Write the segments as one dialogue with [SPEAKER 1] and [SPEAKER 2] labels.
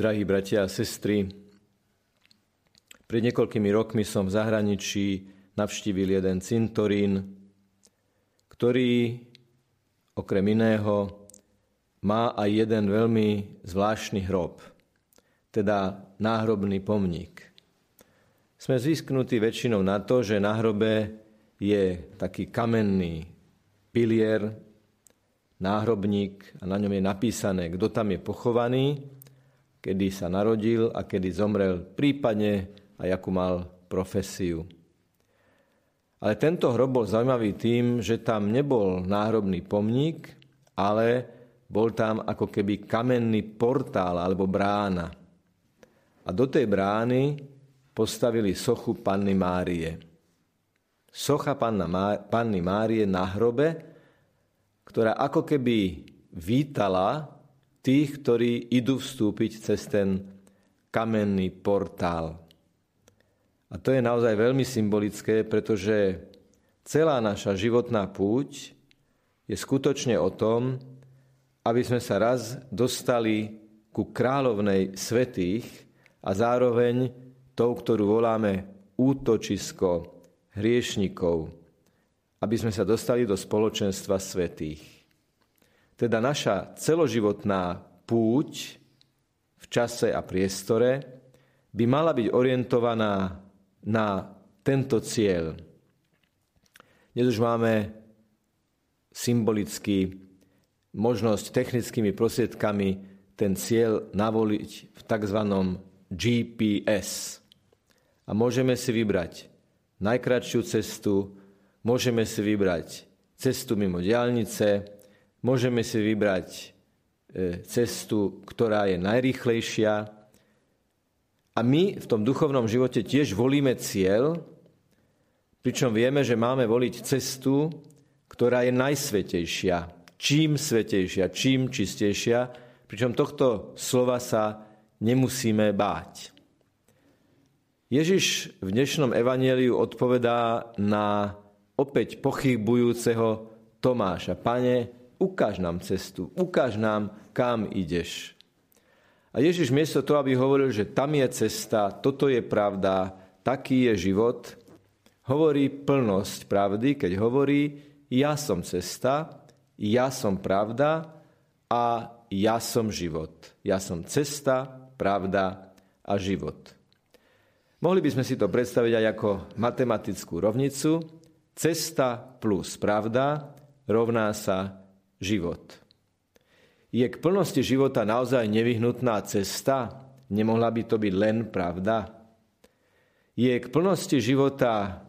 [SPEAKER 1] Drahí bratia a sestry, pred niekoľkými rokmi som v zahraničí navštívil jeden cintorín, ktorý okrem iného má aj jeden veľmi zvláštny hrob, teda náhrobný pomník. Sme získnutí väčšinou na to, že na hrobe je taký kamenný pilier, náhrobník a na ňom je napísané, kto tam je pochovaný kedy sa narodil a kedy zomrel, prípadne aj akú mal profesiu. Ale tento hrob bol zaujímavý tým, že tam nebol náhrobný pomník, ale bol tam ako keby kamenný portál alebo brána. A do tej brány postavili sochu Panny Márie. Socha Panna Má- Panny Márie na hrobe, ktorá ako keby vítala tých, ktorí idú vstúpiť cez ten kamenný portál. A to je naozaj veľmi symbolické, pretože celá naša životná púť je skutočne o tom, aby sme sa raz dostali ku kráľovnej svetých a zároveň tou, ktorú voláme útočisko hriešnikov, aby sme sa dostali do spoločenstva svetých teda naša celoživotná púť v čase a priestore by mala byť orientovaná na tento cieľ. Dnes už máme symbolicky možnosť technickými prostriedkami ten cieľ navoliť v tzv. GPS. A môžeme si vybrať najkratšiu cestu, môžeme si vybrať cestu mimo diálnice, Môžeme si vybrať e, cestu, ktorá je najrýchlejšia. A my v tom duchovnom živote tiež volíme cieľ, pričom vieme, že máme voliť cestu, ktorá je najsvetejšia. Čím svetejšia, čím čistejšia, pričom tohto slova sa nemusíme báť. Ježiš v dnešnom evanieliu odpovedá na opäť pochybujúceho Tomáša. Pane, ukáž nám cestu, ukáž nám, kam ideš. A Ježiš miesto toho, aby hovoril, že tam je cesta, toto je pravda, taký je život, hovorí plnosť pravdy, keď hovorí, ja som cesta, ja som pravda a ja som život. Ja som cesta, pravda a život. Mohli by sme si to predstaviť aj ako matematickú rovnicu. Cesta plus pravda rovná sa život. Je k plnosti života naozaj nevyhnutná cesta? Nemohla by to byť len pravda? Je k plnosti života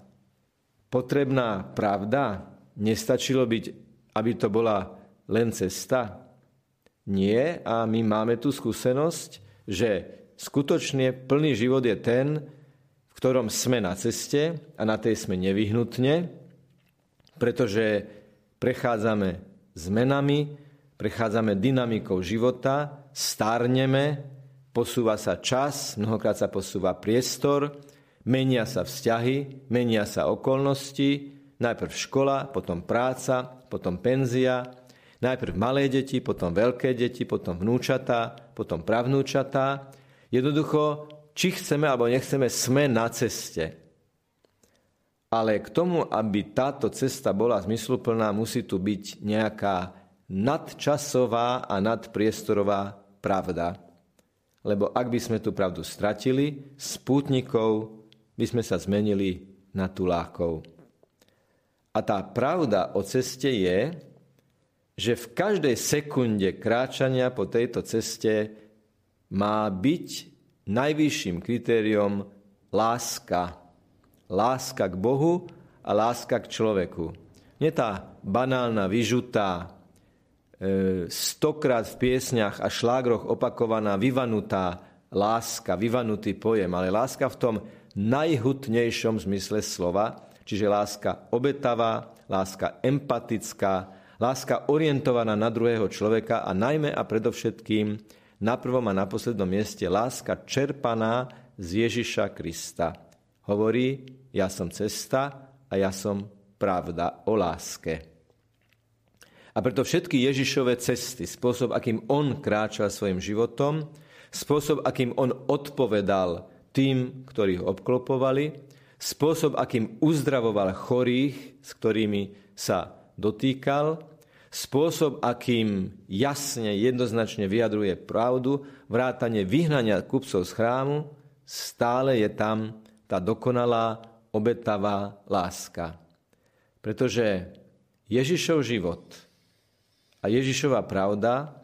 [SPEAKER 1] potrebná pravda? Nestačilo byť, aby to bola len cesta? Nie, a my máme tu skúsenosť, že skutočne plný život je ten, v ktorom sme na ceste a na tej sme nevyhnutne, pretože prechádzame zmenami, prechádzame dynamikou života, stárneme, posúva sa čas, mnohokrát sa posúva priestor, menia sa vzťahy, menia sa okolnosti, najprv škola, potom práca, potom penzia, najprv malé deti, potom veľké deti, potom vnúčatá, potom pravnúčatá. Jednoducho, či chceme alebo nechceme, sme na ceste. Ale k tomu, aby táto cesta bola zmysluplná, musí tu byť nejaká nadčasová a nadpriestorová pravda. Lebo ak by sme tú pravdu stratili, z pútnikov by sme sa zmenili na tulákov. A tá pravda o ceste je, že v každej sekunde kráčania po tejto ceste má byť najvyšším kritériom láska láska k Bohu a láska k človeku. Nie tá banálna, vyžutá, e, stokrát v piesňach a šlágroch opakovaná, vyvanutá láska, vyvanutý pojem, ale láska v tom najhutnejšom zmysle slova, čiže láska obetavá, láska empatická, láska orientovaná na druhého človeka a najmä a predovšetkým na prvom a na poslednom mieste láska čerpaná z Ježiša Krista. Hovorí ja som cesta a ja som pravda o láske. A preto všetky Ježišové cesty, spôsob, akým on kráčal svojim životom, spôsob, akým on odpovedal tým, ktorí ho obklopovali, spôsob, akým uzdravoval chorých, s ktorými sa dotýkal, spôsob, akým jasne, jednoznačne vyjadruje pravdu, vrátanie vyhnania kupcov z chrámu, stále je tam tá dokonalá, obetavá láska. Pretože Ježišov život a Ježišova pravda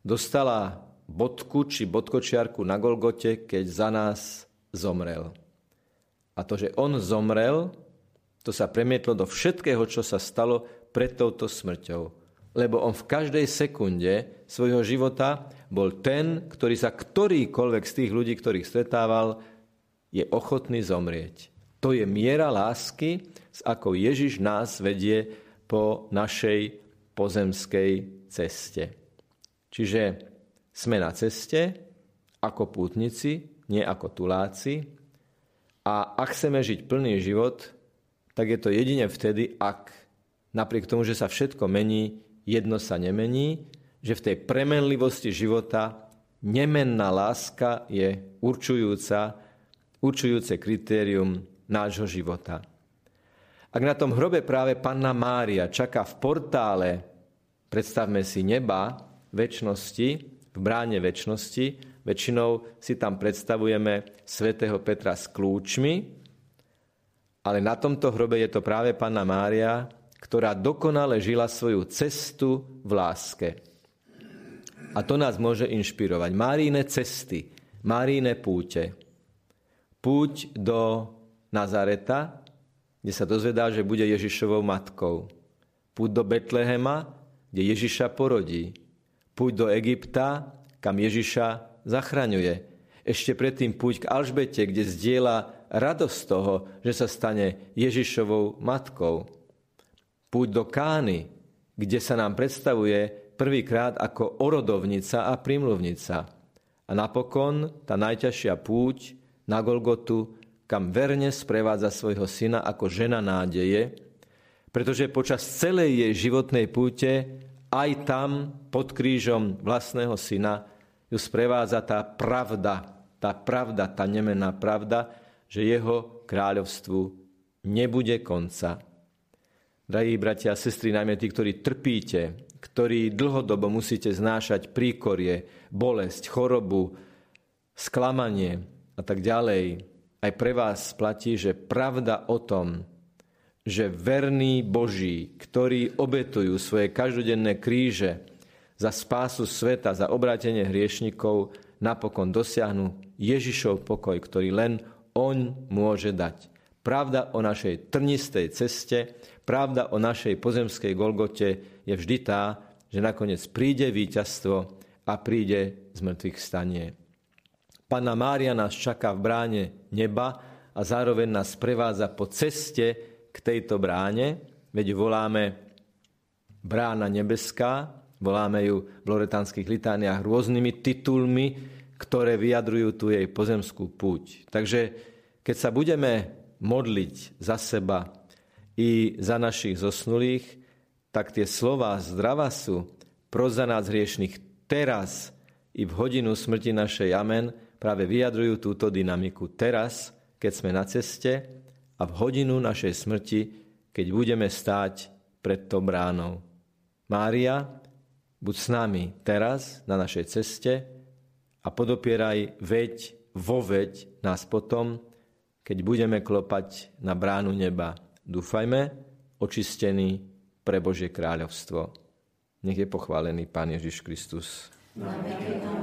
[SPEAKER 1] dostala bodku či bodkočiarku na Golgote, keď za nás zomrel. A to, že on zomrel, to sa premietlo do všetkého, čo sa stalo pred touto smrťou. Lebo on v každej sekunde svojho života bol ten, ktorý sa ktorýkoľvek z tých ľudí, ktorých stretával, je ochotný zomrieť. To je miera lásky, s akou Ježiš nás vedie po našej pozemskej ceste. Čiže sme na ceste ako pútnici, nie ako tuláci. A ak chceme žiť plný život, tak je to jedine vtedy, ak napriek tomu, že sa všetko mení, jedno sa nemení, že v tej premenlivosti života nemenná láska je určujúca, určujúce kritérium nášho života. Ak na tom hrobe práve Panna Mária čaká v portále, predstavme si neba, väčšnosti, v bráne väčšnosti. Väčšinou si tam predstavujeme svätého Petra s kľúčmi, ale na tomto hrobe je to práve Panna Mária, ktorá dokonale žila svoju cestu v láske. A to nás môže inšpirovať. Máríne cesty, Máríne púte. Púť do Nazareta, kde sa dozvedá, že bude Ježišovou matkou. Púť do Betlehema, kde Ježiša porodí púť do Egypta, kam Ježiša zachraňuje. Ešte predtým púť k Alžbete, kde zdieľa radosť toho, že sa stane Ježišovou matkou. Púť do Kány, kde sa nám predstavuje prvýkrát ako orodovnica a primluvnica. A napokon tá najťažšia púť na Golgotu, kam verne sprevádza svojho syna ako žena nádeje, pretože počas celej jej životnej púte aj tam pod krížom vlastného syna ju sprevádza tá pravda, tá pravda, tá nemená pravda, že jeho kráľovstvu nebude konca. Drahí bratia a sestry, najmä tí, ktorí trpíte, ktorí dlhodobo musíte znášať príkorie, bolesť, chorobu, sklamanie a tak ďalej, aj pre vás platí, že pravda o tom, že verní Boží, ktorí obetujú svoje každodenné kríže za spásu sveta, za obrátenie hriešnikov, napokon dosiahnu Ježišov pokoj, ktorý len On môže dať. Pravda o našej trnistej ceste, pravda o našej pozemskej Golgote je vždy tá, že nakoniec príde víťazstvo a príde z mŕtvych stanie. Panna Mária nás čaká v bráne neba a zároveň nás prevádza po ceste, k tejto bráne, veď voláme brána nebeská, voláme ju v loretánskych litániách rôznymi titulmi, ktoré vyjadrujú tu jej pozemskú púť. Takže keď sa budeme modliť za seba i za našich zosnulých, tak tie slova sú pro za nás hriešných teraz i v hodinu smrti našej. Amen práve vyjadrujú túto dynamiku. Teraz, keď sme na ceste, a v hodinu našej smrti, keď budeme stáť pred tou bránou. Mária, buď s nami teraz na našej ceste a podopieraj veď, voveď nás potom, keď budeme klopať na bránu neba. Dúfajme, očistený pre Božie kráľovstvo. Nech je pochválený Pán Ježiš Kristus. Amen.